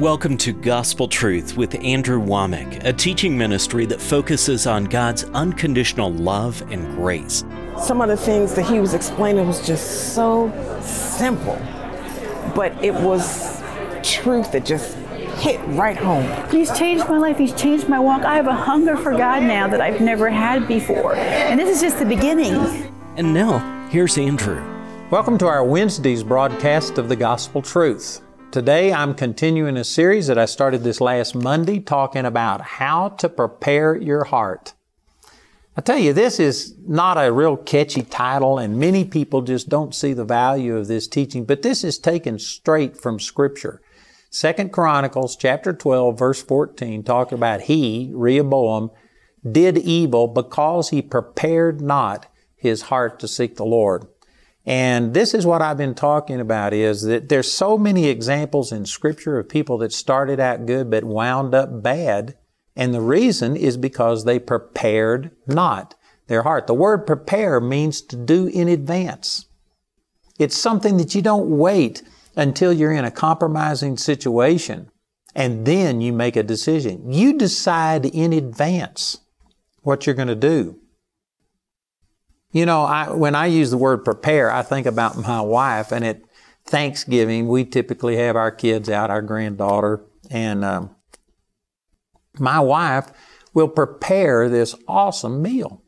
Welcome to Gospel Truth with Andrew Wommack, a teaching ministry that focuses on God's unconditional love and grace. Some of the things that he was explaining was just so simple, but it was truth that just hit right home. He's changed my life. He's changed my walk. I have a hunger for God now that I've never had before. And this is just the beginning. And now, here's Andrew. Welcome to our Wednesday's broadcast of the Gospel Truth. Today I'm continuing a series that I started this last Monday talking about how to prepare your heart. I tell you, this is not a real catchy title and many people just don't see the value of this teaching, but this is taken straight from scripture. Second Chronicles chapter 12 verse 14 talked about he, Rehoboam, did evil because he prepared not his heart to seek the Lord. And this is what I've been talking about is that there's so many examples in scripture of people that started out good but wound up bad. And the reason is because they prepared not their heart. The word prepare means to do in advance. It's something that you don't wait until you're in a compromising situation and then you make a decision. You decide in advance what you're going to do. You know, I, when I use the word prepare, I think about my wife, and at Thanksgiving, we typically have our kids out, our granddaughter, and um, my wife will prepare this awesome meal.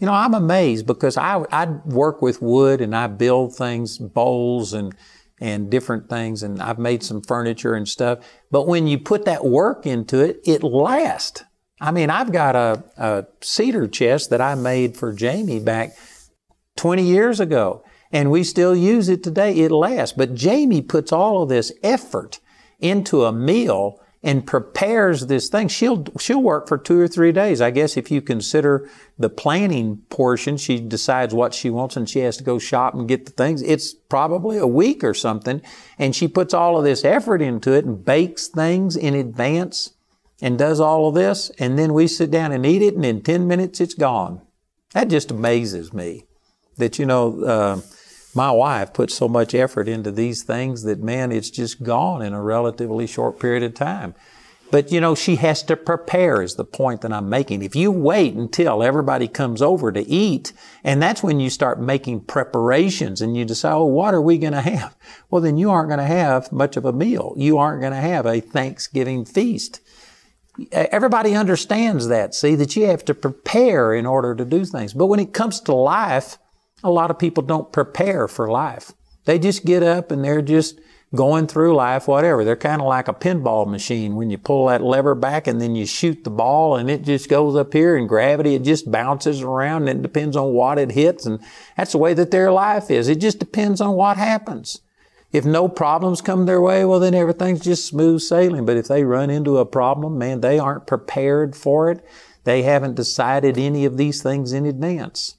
You know, I'm amazed because I, I work with wood and I build things, bowls and, and different things, and I've made some furniture and stuff. But when you put that work into it, it lasts. I mean, I've got a, a cedar chest that I made for Jamie back 20 years ago, and we still use it today. It lasts. But Jamie puts all of this effort into a meal and prepares this thing. She'll, she'll work for two or three days. I guess if you consider the planning portion, she decides what she wants and she has to go shop and get the things. It's probably a week or something. And she puts all of this effort into it and bakes things in advance and does all of this, and then we sit down and eat it, and in 10 minutes it's gone. That just amazes me that, you know, uh, my wife puts so much effort into these things that, man, it's just gone in a relatively short period of time. But, you know, she has to prepare is the point that I'm making. If you wait until everybody comes over to eat, and that's when you start making preparations and you decide, oh, what are we going to have? Well, then you aren't going to have much of a meal. You aren't going to have a Thanksgiving feast. Everybody understands that, see, that you have to prepare in order to do things. But when it comes to life, a lot of people don't prepare for life. They just get up and they're just going through life, whatever. They're kind of like a pinball machine when you pull that lever back and then you shoot the ball and it just goes up here and gravity, it just bounces around and it depends on what it hits. And that's the way that their life is. It just depends on what happens. If no problems come their way, well, then everything's just smooth sailing. But if they run into a problem, man, they aren't prepared for it. They haven't decided any of these things in advance.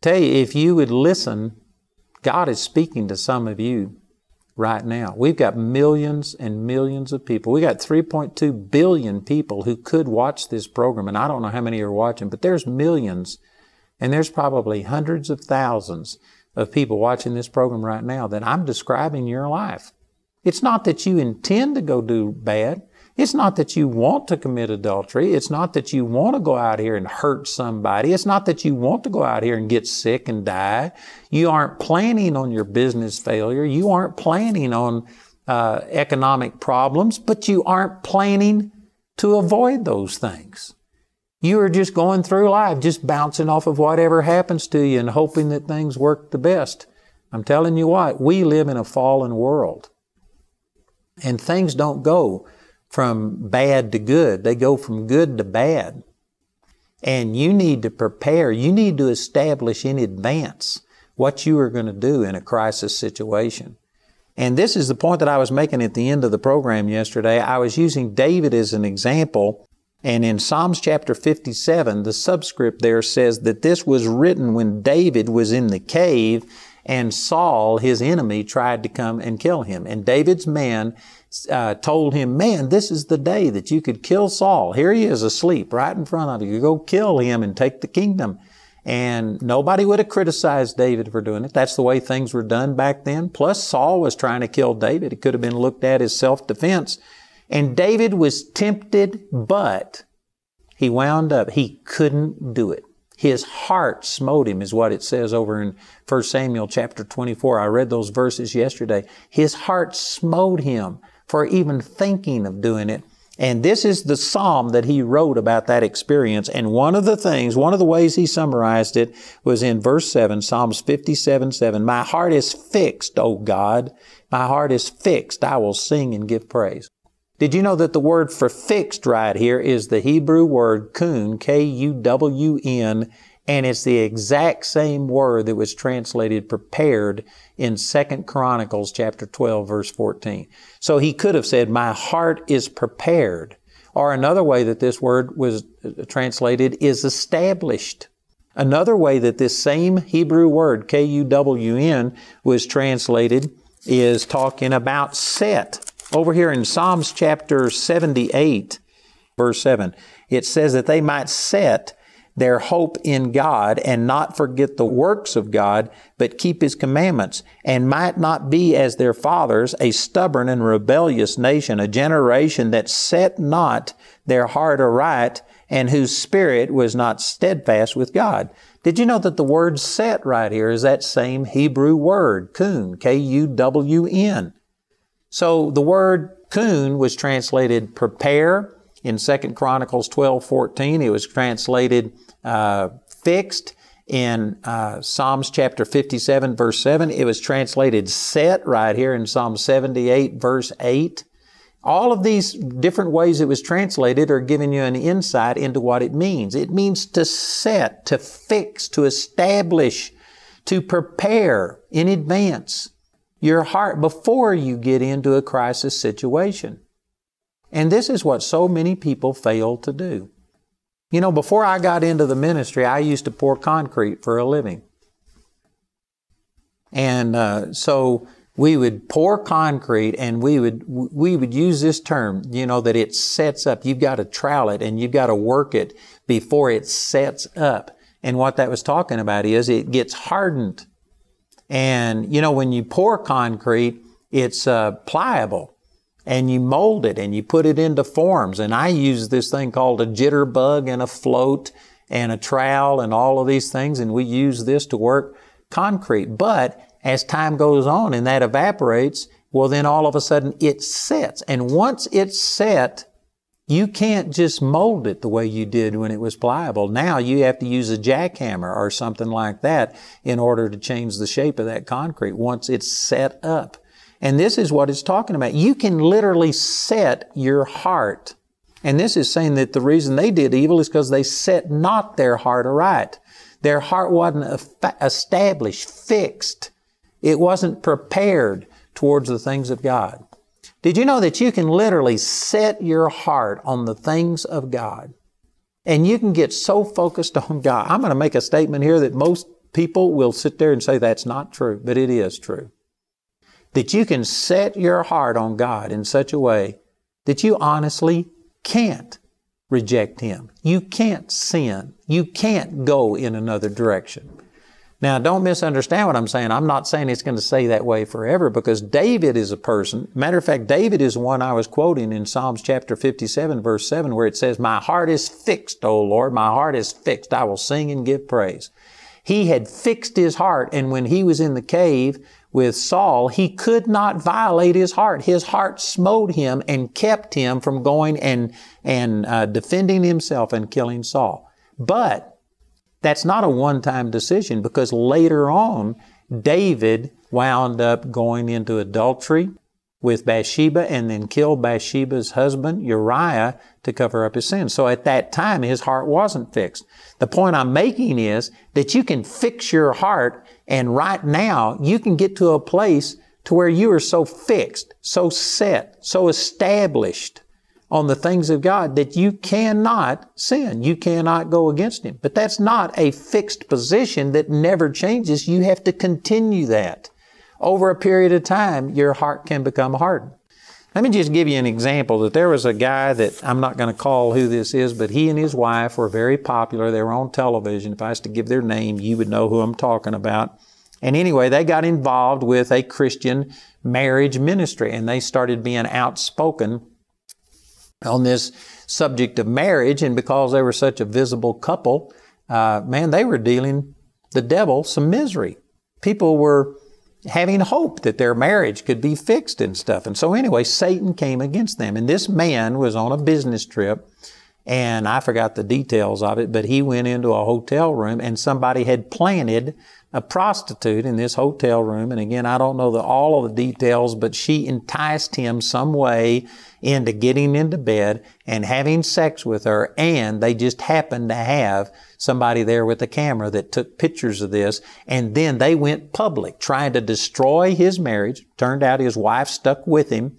Tell you, if you would listen, God is speaking to some of you right now. We've got millions and millions of people. We got 3.2 billion people who could watch this program, and I don't know how many are watching, but there's millions, and there's probably hundreds of thousands of people watching this program right now that I'm describing your life. It's not that you intend to go do bad. It's not that you want to commit adultery. It's not that you want to go out here and hurt somebody. It's not that you want to go out here and get sick and die. You aren't planning on your business failure. You aren't planning on uh, economic problems, but you aren't planning to avoid those things. You are just going through life, just bouncing off of whatever happens to you and hoping that things work the best. I'm telling you what, we live in a fallen world. And things don't go from bad to good. They go from good to bad. And you need to prepare. You need to establish in advance what you are going to do in a crisis situation. And this is the point that I was making at the end of the program yesterday. I was using David as an example and in Psalms chapter 57, the subscript there says that this was written when David was in the cave and Saul, his enemy, tried to come and kill him. And David's man uh, told him, Man, this is the day that you could kill Saul. Here he is asleep right in front of you. You go kill him and take the kingdom. And nobody would have criticized David for doing it. That's the way things were done back then. Plus, Saul was trying to kill David. It could have been looked at as self-defense. And David was tempted, but he wound up, he couldn't do it. His heart smote him is what it says over in 1 Samuel chapter 24. I read those verses yesterday. His heart smote him for even thinking of doing it. And this is the psalm that he wrote about that experience. And one of the things, one of the ways he summarized it was in verse 7, Psalms 57, 7. My heart is fixed, O God. My heart is fixed. I will sing and give praise. Did you know that the word for fixed right here is the Hebrew word kun, K-U-W-N, and it's the exact same word that was translated prepared in 2 Chronicles chapter 12 verse 14. So he could have said, my heart is prepared. Or another way that this word was uh, translated is established. Another way that this same Hebrew word, K-U-W-N, was translated is talking about set. Over here in Psalms chapter 78, verse 7, it says that they might set their hope in God and not forget the works of God, but keep His commandments, and might not be as their fathers, a stubborn and rebellious nation, a generation that set not their heart aright, and whose spirit was not steadfast with God. Did you know that the word set right here is that same Hebrew word, kun, K-U-W-N? So the word kun was translated prepare in 2 Chronicles 12, 14. It was translated uh, fixed in uh, Psalms chapter 57, verse 7. It was translated set right here in Psalm 78, verse 8. All of these different ways it was translated are giving you an insight into what it means. It means to set, to fix, to establish, to prepare in advance your heart before you get into a crisis situation. And this is what so many people fail to do. You know, before I got into the ministry, I used to pour concrete for a living. And uh, so we would pour concrete and we would we would use this term, you know, that it sets up. You've got to trowel it and you've got to work it before it sets up. And what that was talking about is it gets hardened. And you know, when you pour concrete, it's uh, pliable and you mold it and you put it into forms. And I use this thing called a jitterbug and a float and a trowel and all of these things. And we use this to work concrete. But as time goes on and that evaporates, well, then all of a sudden it sets. And once it's set, you can't just mold it the way you did when it was pliable. Now you have to use a jackhammer or something like that in order to change the shape of that concrete once it's set up. And this is what it's talking about. You can literally set your heart. And this is saying that the reason they did evil is because they set not their heart aright. Their heart wasn't established, fixed. It wasn't prepared towards the things of God. Did you know that you can literally set your heart on the things of God? And you can get so focused on God. I'm going to make a statement here that most people will sit there and say that's not true, but it is true that you can set your heart on God in such a way that you honestly can't reject Him. You can't sin. You can't go in another direction. Now, don't misunderstand what I'm saying. I'm not saying it's going to stay that way forever because David is a person. Matter of fact, David is one I was quoting in Psalms chapter 57 verse 7 where it says, My heart is fixed, O Lord. My heart is fixed. I will sing and give praise. He had fixed his heart and when he was in the cave, with Saul, he could not violate his heart. His heart smote him and kept him from going and, and uh, defending himself and killing Saul. But that's not a one-time decision because later on, David wound up going into adultery with Bathsheba and then killed Bathsheba's husband, Uriah, to cover up his sins. So at that time, his heart wasn't fixed. The point I'm making is that you can fix your heart and right now you can get to a place to where you are so fixed, so set, so established on the things of God that you cannot sin. You cannot go against Him. But that's not a fixed position that never changes. You have to continue that. Over a period of time, your heart can become hardened. Let me just give you an example that there was a guy that I'm not going to call who this is, but he and his wife were very popular. They were on television. If I was to give their name, you would know who I'm talking about. And anyway, they got involved with a Christian marriage ministry and they started being outspoken on this subject of marriage. And because they were such a visible couple, uh, man, they were dealing the devil some misery. People were having hope that their marriage could be fixed and stuff. And so anyway, Satan came against them. And this man was on a business trip and I forgot the details of it, but he went into a hotel room and somebody had planted a prostitute in this hotel room. And again, I don't know the, all of the details, but she enticed him some way into getting into bed and having sex with her. And they just happened to have somebody there with a camera that took pictures of this. And then they went public trying to destroy his marriage. Turned out his wife stuck with him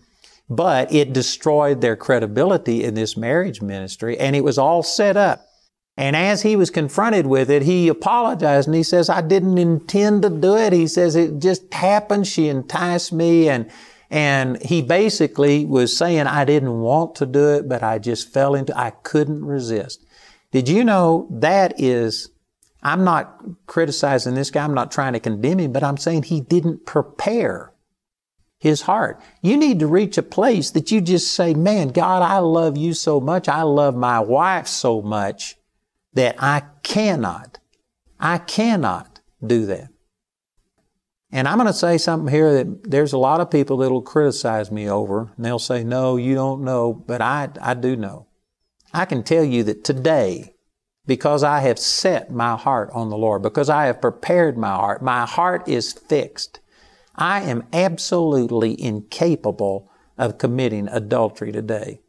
but it destroyed their credibility in this marriage ministry and it was all set up. And as he was confronted with it, he apologized and he says, I didn't intend to do it. He says, it just happened. She enticed me. And, and he basically was saying, I didn't want to do it, but I just fell into, I couldn't resist. Did you know that is, I'm not criticizing this guy. I'm not trying to condemn him, but I'm saying he didn't prepare his heart. You need to reach a place that you just say, man, God, I love you so much. I love my wife so much that I cannot, I cannot do that. And I'm going to say something here that there's a lot of people that'll criticize me over, and they'll say, no, you don't know, but I, I do know. I can tell you that today, because I have set my heart on the Lord, because I have prepared my heart, my heart is fixed. I am absolutely incapable of committing adultery today.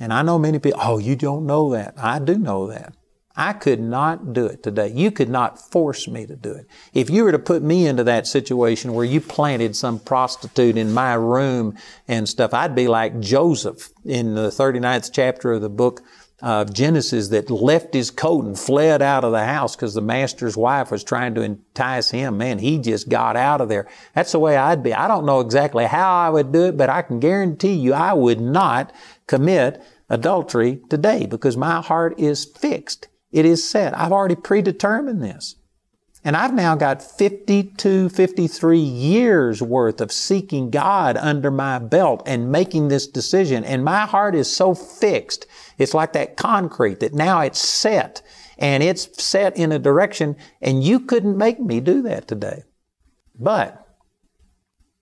And I know many people, oh, you don't know that. I do know that. I could not do it today. You could not force me to do it. If you were to put me into that situation where you planted some prostitute in my room and stuff, I'd be like Joseph in the 39th chapter of the book of Genesis that left his coat and fled out of the house because the master's wife was trying to entice him. Man, he just got out of there. That's the way I'd be. I don't know exactly how I would do it, but I can guarantee you I would not commit adultery today because my heart is fixed. It is set. I've already predetermined this. And I've now got 52, 53 years worth of seeking God under my belt and making this decision. And my heart is so fixed. It's like that concrete that now it's set and it's set in a direction and you couldn't make me do that today. But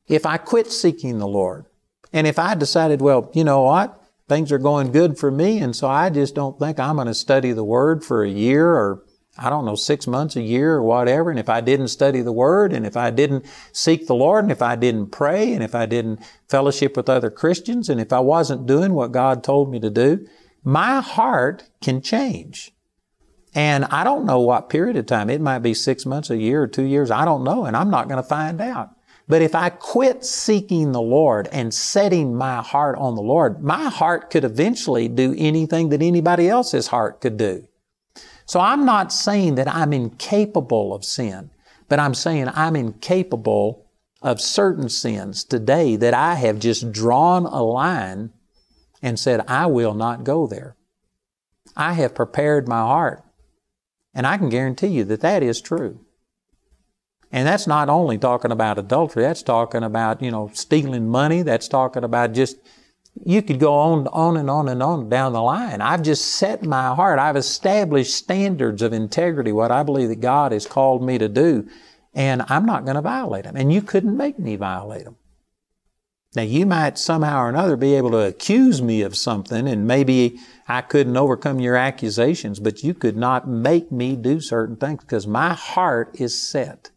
if I quit seeking the Lord and if I decided, well, you know what? Things are going good for me and so I just don't think I'm going to study the Word for a year or I don't know, six months, a year, or whatever, and if I didn't study the Word, and if I didn't seek the Lord, and if I didn't pray, and if I didn't fellowship with other Christians, and if I wasn't doing what God told me to do, my heart can change. And I don't know what period of time. It might be six months, a year, or two years. I don't know, and I'm not going to find out. But if I quit seeking the Lord and setting my heart on the Lord, my heart could eventually do anything that anybody else's heart could do. So I'm not saying that I'm incapable of sin, but I'm saying I'm incapable of certain sins today that I have just drawn a line and said, I will not go there. I have prepared my heart. And I can guarantee you that that is true. And that's not only talking about adultery, that's talking about, you know, stealing money, that's talking about just you could go on, on and on and on down the line. I've just set my heart. I've established standards of integrity, what I believe that God has called me to do, and I'm not going to violate them. And you couldn't make me violate them. Now, you might somehow or another be able to accuse me of something, and maybe I couldn't overcome your accusations, but you could not make me do certain things because my heart is set.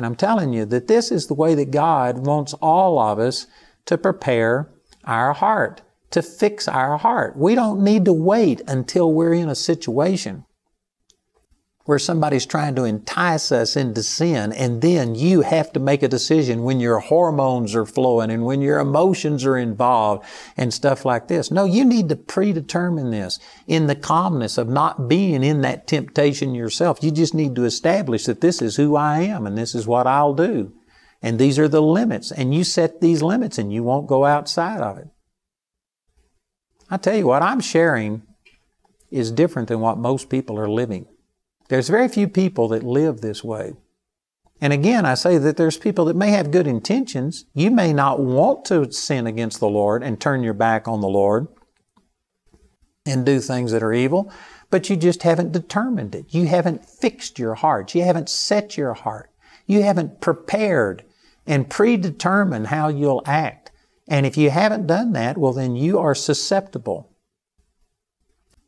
And I'm telling you that this is the way that God wants all of us to prepare our heart, to fix our heart. We don't need to wait until we're in a situation where somebody's trying to entice us into sin and then you have to make a decision when your hormones are flowing and when your emotions are involved and stuff like this. No, you need to predetermine this in the calmness of not being in that temptation yourself. You just need to establish that this is who I am and this is what I'll do. And these are the limits. And you set these limits and you won't go outside of it. I tell you what, I'm sharing is different than what most people are living. There's very few people that live this way. And again, I say that there's people that may have good intentions. You may not want to sin against the Lord and turn your back on the Lord and do things that are evil, but you just haven't determined it. You haven't fixed your heart. You haven't set your heart. You haven't prepared and predetermined how you'll act. And if you haven't done that, well, then you are susceptible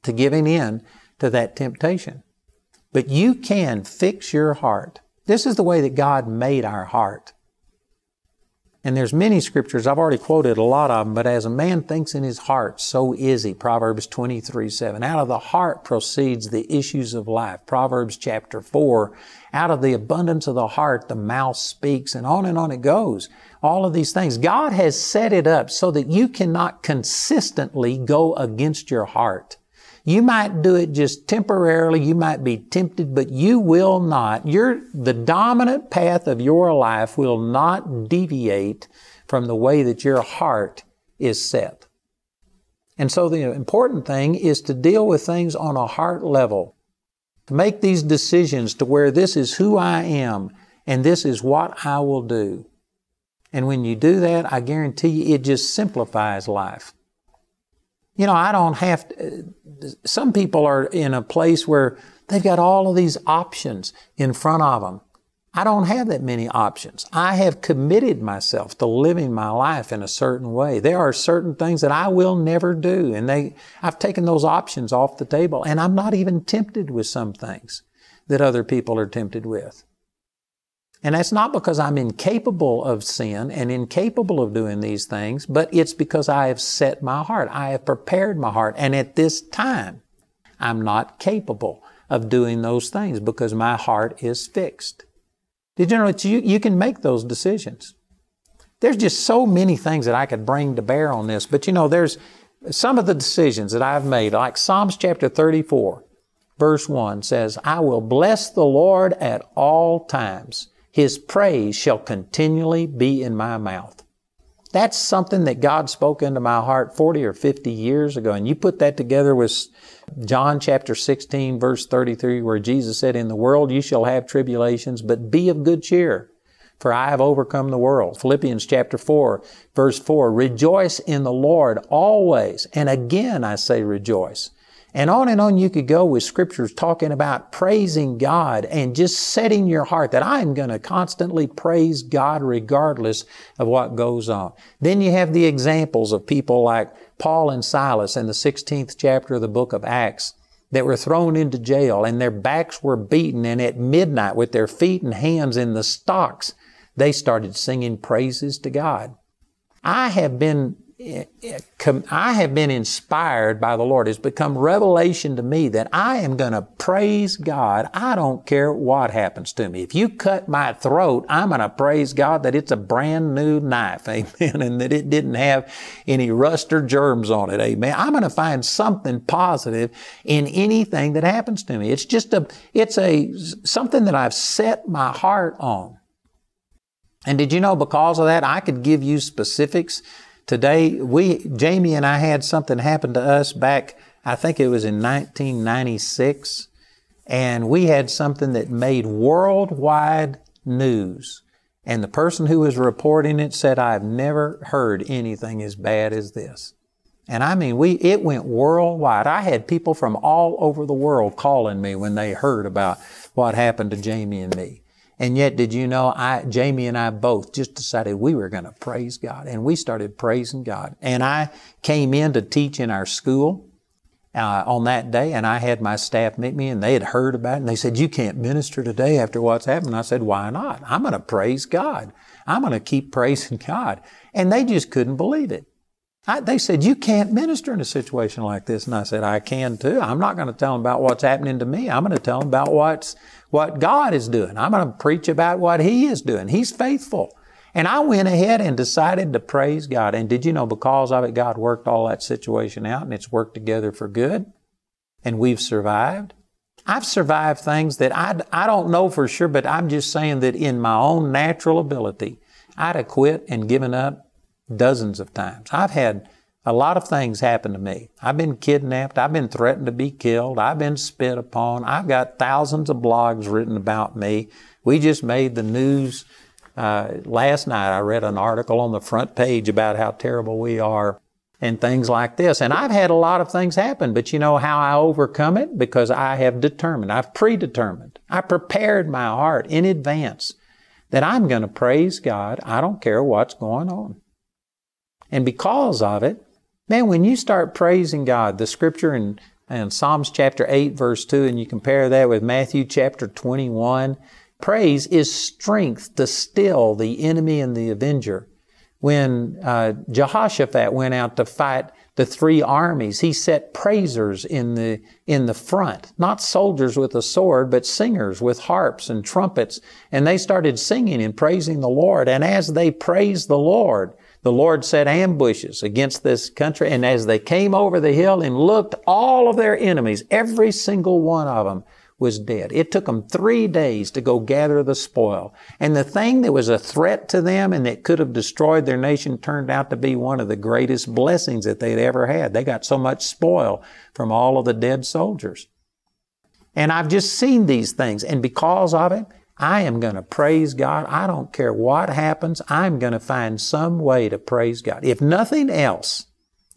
to giving in to that temptation. But you can fix your heart this is the way that God made our heart. And there's many scriptures, I've already quoted a lot of them, but as a man thinks in his heart, so is he. Proverbs 23, 7. Out of the heart proceeds the issues of life. Proverbs chapter 4. Out of the abundance of the heart, the mouth speaks, and on and on it goes. All of these things. God has set it up so that you cannot consistently go against your heart. You might do it just temporarily. You might be tempted, but you will not. Your, the dominant path of your life will not deviate from the way that your heart is set. And so the important thing is to deal with things on a heart level. To make these decisions to where this is who I am and this is what I will do. And when you do that, I guarantee you it just simplifies life. You know, I don't have to, some people are in a place where they've got all of these options in front of them. I don't have that many options. I have committed myself to living my life in a certain way. There are certain things that I will never do, and they, I've taken those options off the table, and I'm not even tempted with some things that other people are tempted with. And that's not because I'm incapable of sin and incapable of doing these things, but it's because I have set my heart. I have prepared my heart. And at this time, I'm not capable of doing those things because my heart is fixed. Did you know that you, you can make those decisions? There's just so many things that I could bring to bear on this, but you know, there's some of the decisions that I've made, like Psalms chapter 34, verse 1 says, I will bless the Lord at all times. His praise shall continually be in my mouth. That's something that God spoke into my heart 40 or 50 years ago. And you put that together with John chapter 16 verse 33 where Jesus said, In the world you shall have tribulations, but be of good cheer, for I have overcome the world. Philippians chapter 4 verse 4, Rejoice in the Lord always. And again I say rejoice. And on and on you could go with scriptures talking about praising God and just setting your heart that I'm going to constantly praise God regardless of what goes on. Then you have the examples of people like Paul and Silas in the 16th chapter of the book of Acts that were thrown into jail and their backs were beaten and at midnight with their feet and hands in the stocks, they started singing praises to God. I have been I have been inspired by the Lord. It's become revelation to me that I am going to praise God. I don't care what happens to me. If you cut my throat, I'm going to praise God that it's a brand new knife. Amen. And that it didn't have any rust or germs on it. Amen. I'm going to find something positive in anything that happens to me. It's just a, it's a, something that I've set my heart on. And did you know because of that, I could give you specifics Today, we, Jamie and I had something happen to us back, I think it was in 1996, and we had something that made worldwide news. And the person who was reporting it said, I've never heard anything as bad as this. And I mean, we, it went worldwide. I had people from all over the world calling me when they heard about what happened to Jamie and me. And yet, did you know, I, Jamie and I both just decided we were going to praise God. And we started praising God. And I came in to teach in our school uh, on that day, and I had my staff meet me, and they had heard about it, and they said, You can't minister today after what's happened. I said, Why not? I'm going to praise God. I'm going to keep praising God. And they just couldn't believe it. I, they said, You can't minister in a situation like this. And I said, I can too. I'm not going to tell them about what's happening to me. I'm going to tell them about what's what God is doing. I'm going to preach about what He is doing. He's faithful. And I went ahead and decided to praise God. And did you know, because of it, God worked all that situation out and it's worked together for good. And we've survived. I've survived things that I, I don't know for sure, but I'm just saying that in my own natural ability, I'd have quit and given up dozens of times. I've had a lot of things happen to me. I've been kidnapped. I've been threatened to be killed. I've been spit upon. I've got thousands of blogs written about me. We just made the news uh, last night. I read an article on the front page about how terrible we are and things like this. And I've had a lot of things happen, but you know how I overcome it? Because I have determined, I've predetermined, I prepared my heart in advance that I'm going to praise God. I don't care what's going on. And because of it, man, when you start praising God, the scripture in, in Psalms chapter 8, verse 2, and you compare that with Matthew chapter 21, praise is strength to still the enemy and the avenger when uh, Jehoshaphat went out to fight the three armies, he set praisers in the, in the front. Not soldiers with a sword, but singers with harps and trumpets. And they started singing and praising the Lord. And as they praised the Lord, the Lord set ambushes against this country. And as they came over the hill and looked, all of their enemies, every single one of them, was dead. It took them three days to go gather the spoil. And the thing that was a threat to them and that could have destroyed their nation turned out to be one of the greatest blessings that they'd ever had. They got so much spoil from all of the dead soldiers. And I've just seen these things. And because of it, I am going to praise God. I don't care what happens. I'm going to find some way to praise God. If nothing else,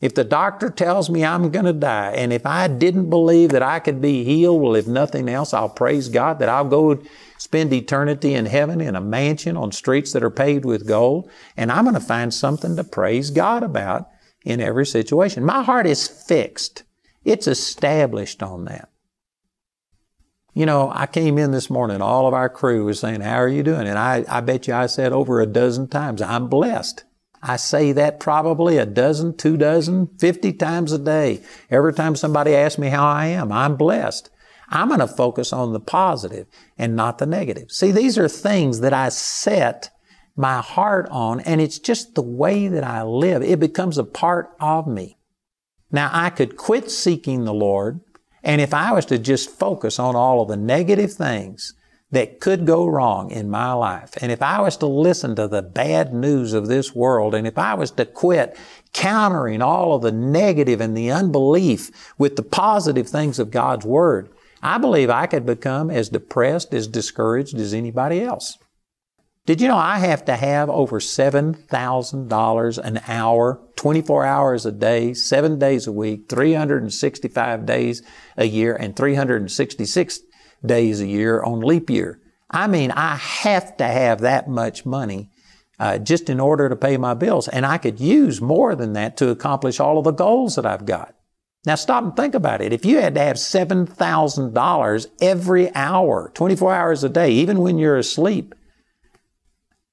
if the doctor tells me I'm going to die, and if I didn't believe that I could be healed, well, if nothing else, I'll praise God that I'll go spend eternity in heaven in a mansion on streets that are paved with gold, and I'm going to find something to praise God about in every situation. My heart is fixed. It's established on that. You know, I came in this morning, all of our crew was saying, How are you doing? And I, I bet you I said over a dozen times, I'm blessed. I say that probably a dozen, two dozen, 50 times a day. Every time somebody asks me how I am, I'm blessed. I'm going to focus on the positive and not the negative. See, these are things that I set my heart on, and it's just the way that I live. It becomes a part of me. Now, I could quit seeking the Lord, and if I was to just focus on all of the negative things, that could go wrong in my life, and if I was to listen to the bad news of this world, and if I was to quit countering all of the negative and the unbelief with the positive things of God's Word, I believe I could become as depressed, as discouraged as anybody else. Did you know I have to have over $7,000 an hour, 24 hours a day, seven days a week, 365 days a year, and 366 days a year on leap year. I mean, I have to have that much money uh, just in order to pay my bills. And I could use more than that to accomplish all of the goals that I've got. Now stop and think about it. If you had to have $7,000 every hour, 24 hours a day, even when you're asleep,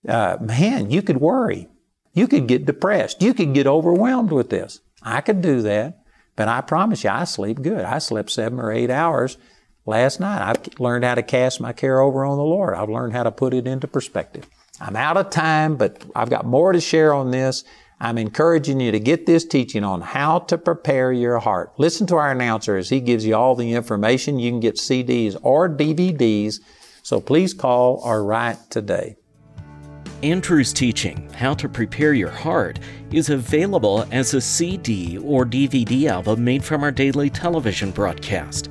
uh, man, you could worry. You could get depressed. You could get overwhelmed with this. I could do that, but I promise you, I sleep good. I slept seven or eight hours last night. I've learned how to cast my care over on the Lord. I've learned how to put it into perspective. I'm out of time, but I've got more to share on this. I'm encouraging you to get this teaching on how to prepare your heart. Listen to our announcer as he gives you all the information. You can get CDs or DVDs. So please call or write today. Andrew's teaching, How to Prepare Your Heart, is available as a CD or DVD album made from our daily television broadcast.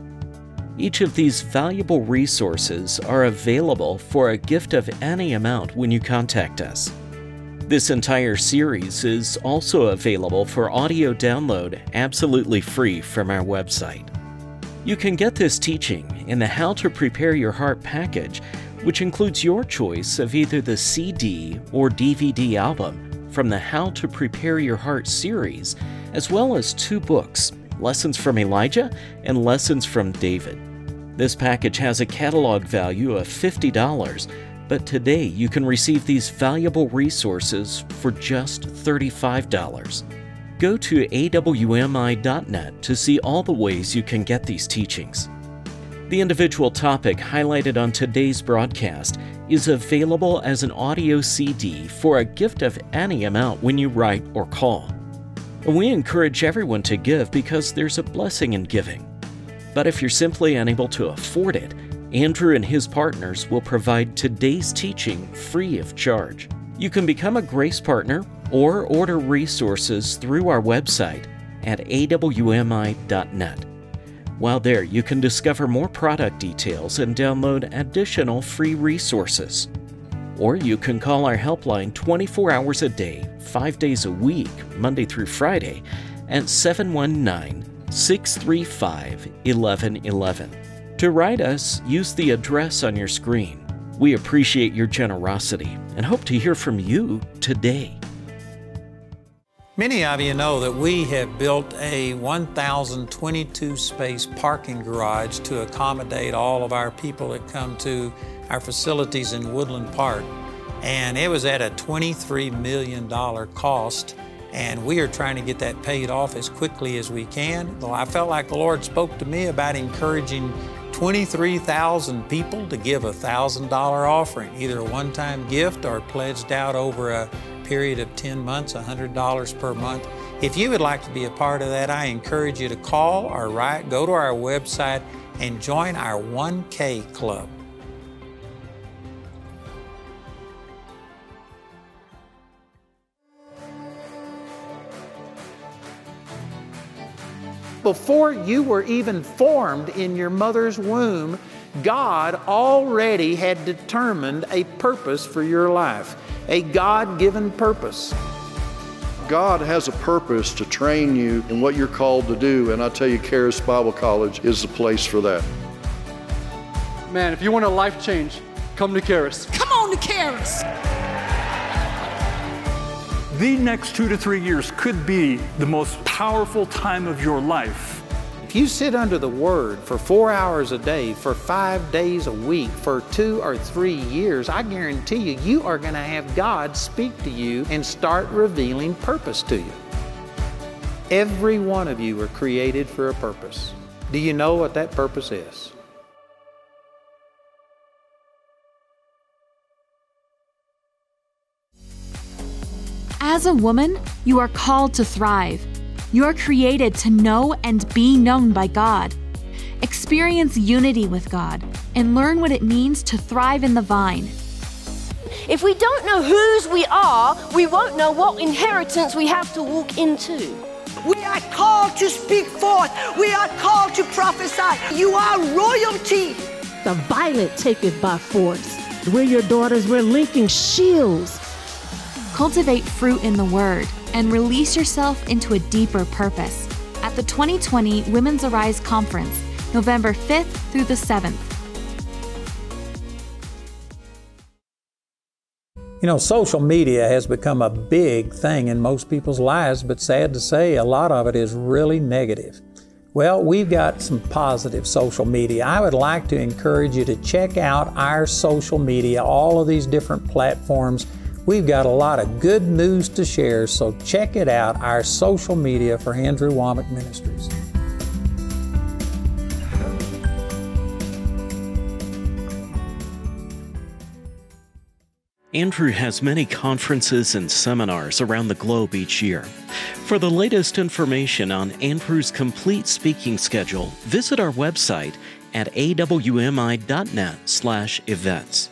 Each of these valuable resources are available for a gift of any amount when you contact us. This entire series is also available for audio download absolutely free from our website. You can get this teaching in the How to Prepare Your Heart package, which includes your choice of either the CD or DVD album from the How to Prepare Your Heart series, as well as two books Lessons from Elijah, and Lessons from David. This package has a catalog value of $50, but today you can receive these valuable resources for just $35. Go to awmi.net to see all the ways you can get these teachings. The individual topic highlighted on today's broadcast is available as an audio CD for a gift of any amount when you write or call. We encourage everyone to give because there's a blessing in giving. But if you're simply unable to afford it, Andrew and his partners will provide today's teaching free of charge. You can become a Grace Partner or order resources through our website at awmi.net. While there, you can discover more product details and download additional free resources. Or you can call our helpline 24 hours a day, 5 days a week, Monday through Friday, at 719 635 1111. To write us, use the address on your screen. We appreciate your generosity and hope to hear from you today. Many of you know that we have built a 1,022 space parking garage to accommodate all of our people that come to our facilities in Woodland Park. And it was at a $23 million cost, and we are trying to get that paid off as quickly as we can. Well, I felt like the Lord spoke to me about encouraging 23,000 people to give a $1,000 offering, either a one time gift or pledged out over a period of 10 months, $100 per month. If you would like to be a part of that, I encourage you to call or write, go to our website, and join our 1K club. Before you were even formed in your mother's womb, God already had determined a purpose for your life, a God given purpose. God has a purpose to train you in what you're called to do, and I tell you, Charis Bible College is the place for that. Man, if you want a life change, come to Charis. Come on to Charis. The next two to three years could be the most powerful time of your life. If you sit under the Word for four hours a day, for five days a week, for two or three years, I guarantee you, you are going to have God speak to you and start revealing purpose to you. Every one of you are created for a purpose. Do you know what that purpose is? As a woman, you are called to thrive. You are created to know and be known by God. Experience unity with God and learn what it means to thrive in the vine. If we don't know whose we are, we won't know what inheritance we have to walk into. We are called to speak forth. We are called to prophesy. You are royalty. The violent take it by force. We're your daughters. We're linking shields. Cultivate fruit in the Word and release yourself into a deeper purpose at the 2020 Women's Arise Conference, November 5th through the 7th. You know, social media has become a big thing in most people's lives, but sad to say, a lot of it is really negative. Well, we've got some positive social media. I would like to encourage you to check out our social media, all of these different platforms. We've got a lot of good news to share, so check it out, our social media for Andrew Wommack Ministries. Andrew has many conferences and seminars around the globe each year. For the latest information on Andrew's complete speaking schedule, visit our website at awmi.net/events.